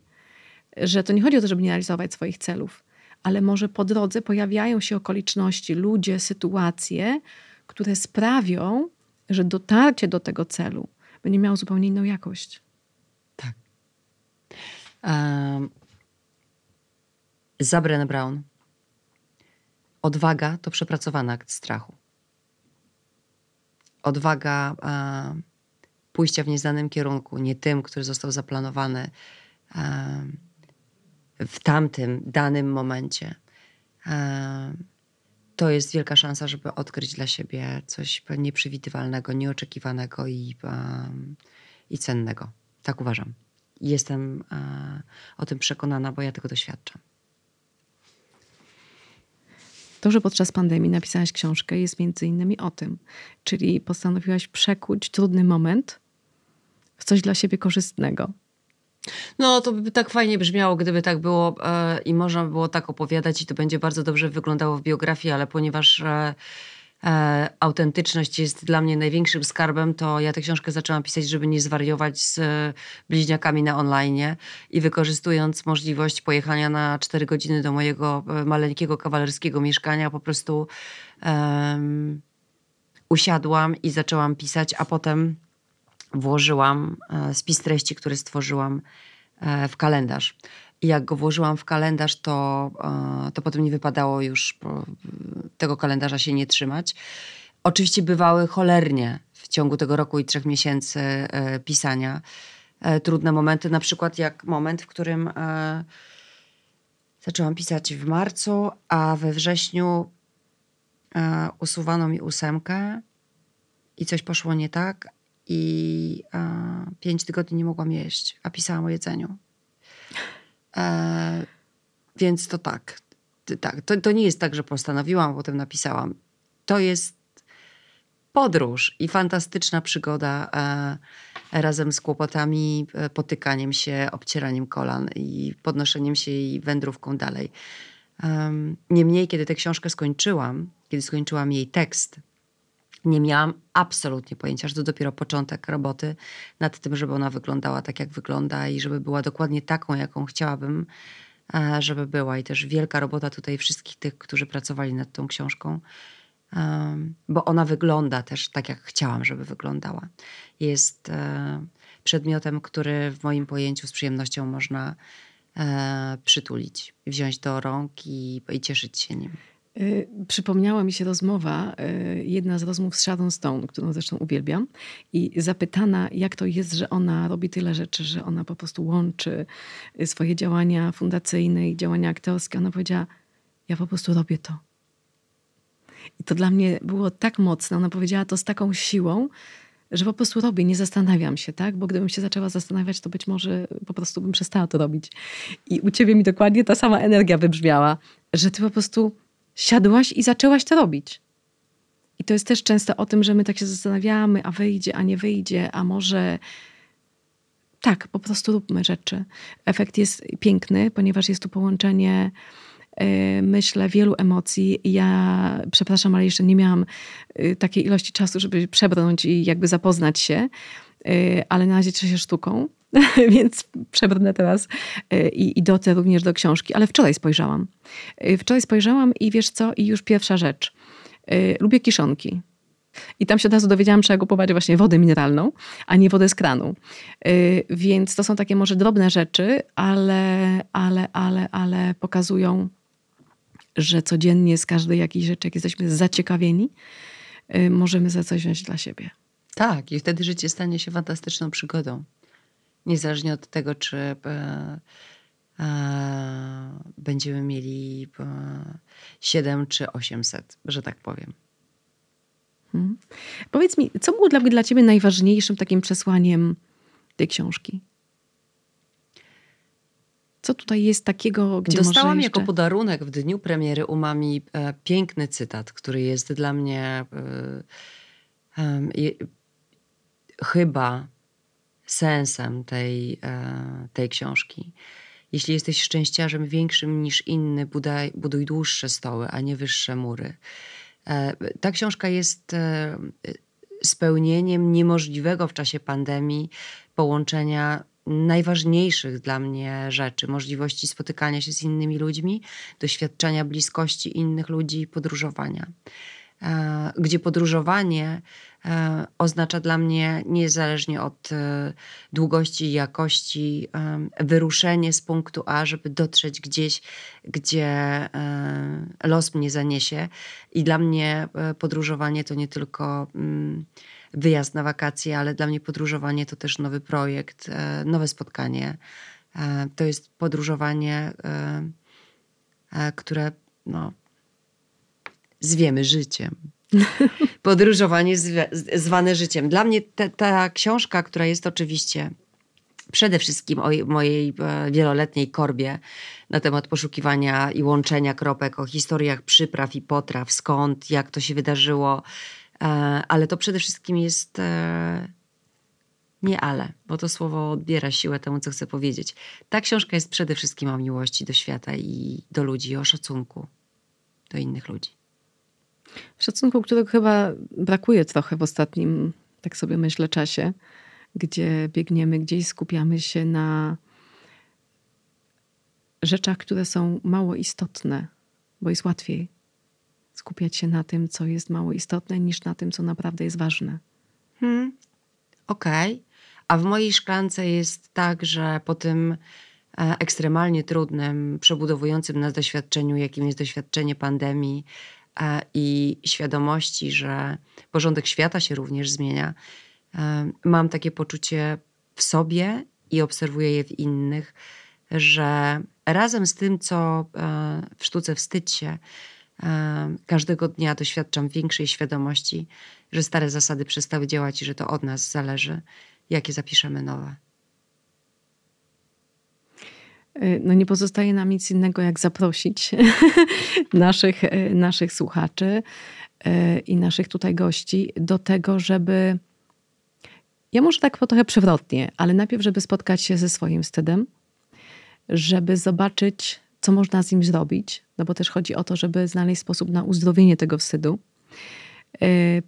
że to nie chodzi o to, żeby nie realizować swoich celów, ale może po drodze pojawiają się okoliczności, ludzie, sytuacje, które sprawią, że dotarcie do tego celu będzie miało zupełnie inną jakość. Za Brown. Odwaga to przepracowany akt strachu. Odwaga pójścia w nieznanym kierunku, nie tym, który został zaplanowany w tamtym danym momencie. To jest wielka szansa, żeby odkryć dla siebie coś nieprzewidywalnego, nieoczekiwanego i, i cennego. Tak uważam jestem e, o tym przekonana, bo ja tego doświadczam. To, że podczas pandemii napisałaś książkę, jest między innymi o tym. Czyli postanowiłaś przekuć trudny moment w coś dla siebie korzystnego. No, to by tak fajnie brzmiało, gdyby tak było e, i można by było tak opowiadać, i to będzie bardzo dobrze wyglądało w biografii, ale ponieważ. E, e, autentyczność jest dla mnie największym skarbem, to ja tę książkę zaczęłam pisać, żeby nie zwariować z bliźniakami na online i wykorzystując możliwość pojechania na 4 godziny do mojego e, maleńkiego kawalerskiego mieszkania, po prostu um, usiadłam i zaczęłam pisać, a potem włożyłam e, spis treści, który stworzyłam e, w kalendarz. Jak go włożyłam w kalendarz, to, e, to potem nie wypadało już tego kalendarza się nie trzymać. Oczywiście bywały cholernie w ciągu tego roku i trzech miesięcy e, pisania e, trudne momenty, na przykład jak moment, w którym zaczęłam pisać w marcu, a we wrześniu usuwano mi ósemkę i coś poszło nie tak i pięć tygodni nie mogłam jeść, a pisałam o jedzeniu. E, więc to tak. tak. To, to nie jest tak, że postanowiłam, potem napisałam. To jest podróż i fantastyczna przygoda e, razem z kłopotami, e, potykaniem się, obcieraniem kolan i podnoszeniem się i wędrówką dalej. Niemniej, kiedy tę książkę skończyłam, kiedy skończyłam jej tekst, nie miałam absolutnie pojęcia, że to dopiero początek roboty nad tym, żeby ona wyglądała tak, jak wygląda i żeby była dokładnie taką, jaką chciałabym, e, żeby była. I też wielka robota tutaj wszystkich tych, którzy pracowali nad tą książką, bo ona wygląda też tak, jak chciałam, żeby wyglądała. Jest e, przedmiotem, który w moim pojęciu z przyjemnością można e, przytulić, wziąć do rąk i, i cieszyć się nim. Y, przypomniała mi się rozmowa, y, jedna z rozmów z Sharon Stone, którą zresztą uwielbiam, i zapytana, jak to jest, że ona robi tyle rzeczy, że ona po prostu łączy y, swoje działania fundacyjne i działania aktorskie. Ona powiedziała: Ja po prostu robię to. I to dla mnie było tak mocne. Ona powiedziała to z taką siłą, że po prostu robię, nie zastanawiam się, tak? Bo gdybym się zaczęła zastanawiać, to być może po prostu bym przestała to robić. I u ciebie mi dokładnie ta sama energia wybrzmiała, że ty po prostu siadłaś i zaczęłaś to robić. I to jest też często o tym, że my tak się zastanawiamy, a wyjdzie, a nie wyjdzie, a może. Tak, po prostu róbmy rzeczy. Efekt jest piękny, ponieważ jest tu połączenie Y, myślę, wielu emocji. Ja, przepraszam, ale jeszcze nie miałam y, takiej ilości czasu, żeby przebrnąć i jakby zapoznać się, y, ale na razie cieszę się sztuką, *laughs* więc przebrnę teraz i, i dotrę również do książki. Ale wczoraj spojrzałam. Wczoraj spojrzałam i wiesz co? I już pierwsza rzecz. Lubię kiszonki. I tam się od razu dowiedziałam, trzeba kupować właśnie wodę mineralną, a nie wodę z kranu. Więc to są takie może drobne rzeczy, ale, ale, ale, ale pokazują że codziennie z każdej jakiejś rzeczy, jak jesteśmy zaciekawieni, y, możemy za coś wziąć dla siebie. Tak, i wtedy życie stanie się fantastyczną przygodą. Niezależnie od tego, czy e, e, będziemy mieli e, 7 czy 800, że tak powiem. Hmm. Powiedz mi, co było dla, dla ciebie najważniejszym takim przesłaniem tej książki? Co tutaj jest takiego, gdzie Dostałam jeszcze... jako podarunek w dniu premiery Umami e, piękny cytat, który jest dla mnie e, e, chyba sensem tej, e, tej książki. Jeśli jesteś szczęściarzem większym niż inny, budaj, buduj dłuższe stoły, a nie wyższe mury. E, ta książka jest e, spełnieniem niemożliwego w czasie pandemii połączenia najważniejszych dla mnie rzeczy, możliwości spotykania się z innymi ludźmi, doświadczenia bliskości innych ludzi, podróżowania. E, gdzie podróżowanie oznacza dla mnie, niezależnie od e, długości i jakości, wyruszenie z punktu A, żeby dotrzeć gdzieś, gdzie los mnie zaniesie. I dla mnie podróżowanie to nie tylko mm, wyjazd na wakacje, ale dla mnie podróżowanie to też nowy projekt, e, nowe spotkanie. E, to jest podróżowanie, e, które no, zwiemy życiem. *laughs* Podróżowanie zwane życiem. Dla mnie te, ta książka, która jest oczywiście przede wszystkim o mojej wieloletniej korbie na temat poszukiwania i łączenia kropek, o historiach przypraw i potraw, skąd, jak to się wydarzyło, E, ale to przede wszystkim jest e, nie ale, bo to słowo odbiera siłę temu, co chcę powiedzieć. Ta książka jest przede wszystkim o miłości do świata i do ludzi, o szacunku do innych ludzi. Szacunku, którego chyba brakuje trochę w ostatnim, tak sobie myślę, czasie, gdzie biegniemy gdzieś, skupiamy się na rzeczach, które są mało istotne, bo jest łatwiej skupiać się na tym, co jest mało istotne, niż na tym, co naprawdę jest ważne. Hmm. Okej. Okay. A w mojej szklance jest tak, że po tym e, ekstremalnie trudnym, przebudowującym nas doświadczeniu, jakim jest doświadczenie pandemii i świadomości, że porządek świata się również zmienia, e, mam takie poczucie w sobie i obserwuję je w innych, że razem z tym, co w sztuce wstydź się, Każdego dnia doświadczam większej świadomości, że stare zasady przestały działać i że to od nas zależy, jakie zapiszemy nowe. Y, no nie pozostaje nam nic innego, jak zaprosić *laughs* naszych, y, naszych słuchaczy y, i naszych tutaj gości do tego, żeby. Ja może tak trochę przewrotnie, ale najpierw, żeby spotkać się ze swoim wstydem, żeby zobaczyć, co można z nim zrobić, no bo też chodzi o to, żeby znaleźć sposób na uzdrowienie tego wstydu,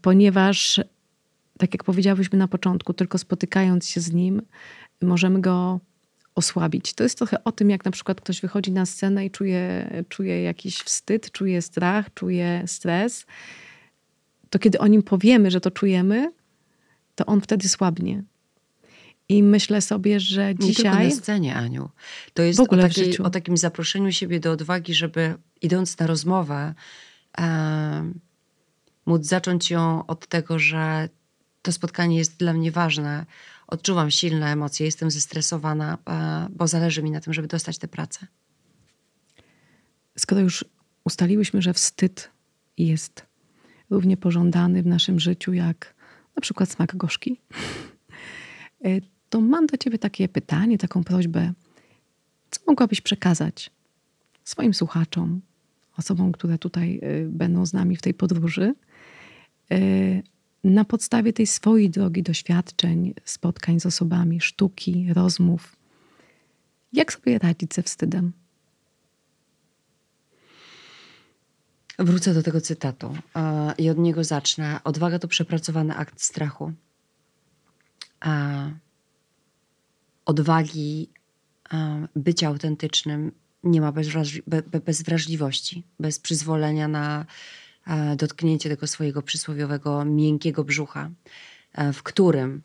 ponieważ, tak jak powiedziałyśmy na początku, tylko spotykając się z nim, możemy go osłabić. To jest trochę o tym, jak na przykład ktoś wychodzi na scenę i czuje, czuje jakiś wstyd, czuje strach, czuje stres. To kiedy o nim powiemy, że to czujemy, to on wtedy słabnie. I myślę sobie, że dzisiaj. Nie tylko na scenie, Aniu. To jest o, takiej, o, takim zaproszeniu siebie do odwagi, żeby idąc na rozmowę, e, móc zacząć ją od tego, że to spotkanie jest dla mnie ważne. Odczuwam silne emocje, jestem zestresowana, e, bo zależy mi na tym, żeby dostać tę pracę. Skoro już ustaliłyśmy, że wstyd jest równie pożądany w naszym życiu jak na przykład smak gorzki, e, to mam do ciebie takie pytanie, taką prośbę. Co mogłabyś przekazać swoim słuchaczom, osobom, które tutaj e, będą z nami w tej podróży, na podstawie tej swojej drogi doświadczeń, spotkań z osobami, sztuki, rozmów? Jak sobie radzić ze wstydem? Wrócę do tego cytatu i od niego zacznę. Odwaga to przepracowany akt strachu. Odwagi bycia autentycznym nie ma bez wrażliwości, bez przyzwolenia na dotknięcie tego swojego przysłowiowego miękkiego brzucha, w którym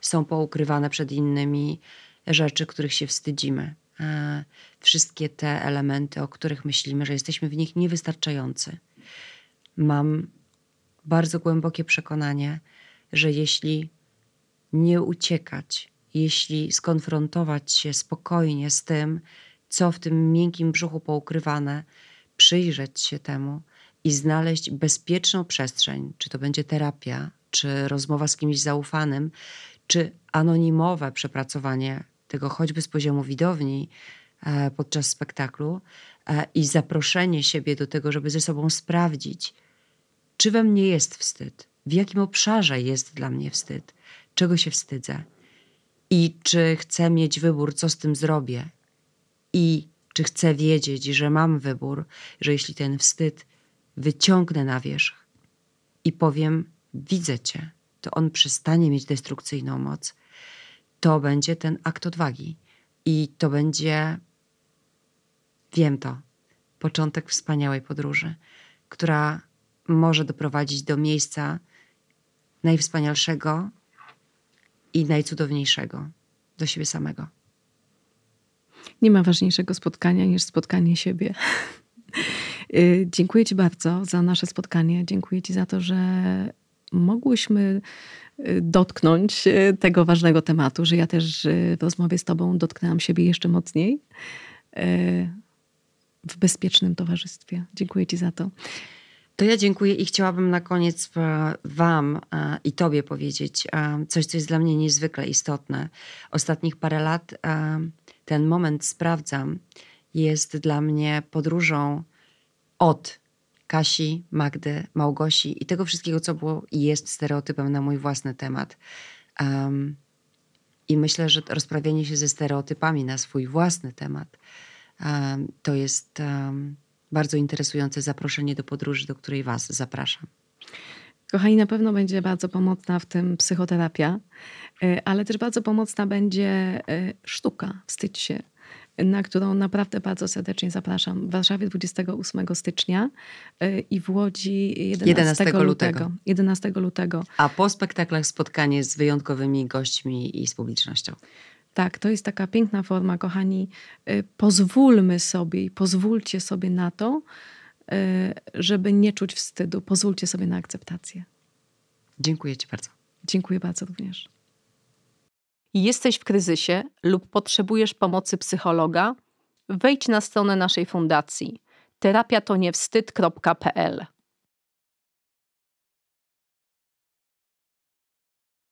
są poukrywane przed innymi rzeczy, których się wstydzimy E, wszystkie te elementy, o których myślimy, że jesteśmy w nich niewystarczający. Mam bardzo głębokie przekonanie, że jeśli nie uciekać, jeśli skonfrontować się spokojnie z tym, co w tym miękkim brzuchu poukrywane, przyjrzeć się temu i znaleźć bezpieczną przestrzeń, czy to będzie terapia, czy rozmowa z kimś zaufanym, czy anonimowe przepracowanie tego choćby z poziomu widowni e, podczas spektaklu e, i zaproszenie siebie do tego, żeby ze sobą sprawdzić, czy we mnie jest wstyd, w jakim obszarze jest dla mnie wstyd, czego się wstydzę i czy chcę mieć wybór, co z tym zrobię i czy chcę wiedzieć, że mam wybór, że jeśli ten wstyd wyciągnę na wierzch i powiem, widzę cię, to on przestanie mieć destrukcyjną moc to będzie ten akt odwagi. I to będzie, wiem to, początek wspaniałej podróży, która może doprowadzić do miejsca najwspanialszego i najcudowniejszego do siebie samego. Nie ma ważniejszego spotkania niż spotkanie siebie. *laughs* Y, dziękuję Ci bardzo za nasze spotkanie. Dziękuję Ci za to, że mogłyśmy y, dotknąć y, tego ważnego tematu, że ja też w rozmowie z Tobą dotknęłam siebie jeszcze mocniej w bezpiecznym towarzystwie. Dziękuję Ci za to. To ja dziękuję i chciałabym na koniec e, Wam e, i Tobie powiedzieć e, coś, co jest dla mnie niezwykle istotne. Ostatnich parę lat ten moment sprawdzam jest dla mnie podróżą od Kasi, Magdy, Małgosi i tego wszystkiego, co było i jest stereotypem na mój własny temat. Um, I myślę, że rozprawienie się ze stereotypami na swój własny temat um, to jest um, bardzo interesujące zaproszenie do podróży, do której Was zapraszam. Kochani, na pewno będzie bardzo pomocna w tym psychoterapia, e, ale też bardzo pomocna będzie e, sztuka, wstydź się na którą naprawdę bardzo serdecznie zapraszam. W Warszawie 28 stycznia y, i w Łodzi 11, 11 lutego. lutego. 11 lutego. A po spektaklach spotkanie z wyjątkowymi gośćmi i z publicznością. Tak, to jest taka piękna forma, kochani. Y, pozwólmy sobie i pozwólcie sobie na to, y, żeby nie czuć wstydu. Pozwólcie sobie na akceptację. Dziękuję Ci bardzo. Dziękuję bardzo również jesteś w kryzysie lub potrzebujesz pomocy psychologa, wejdź na stronę naszej fundacji. Terapiato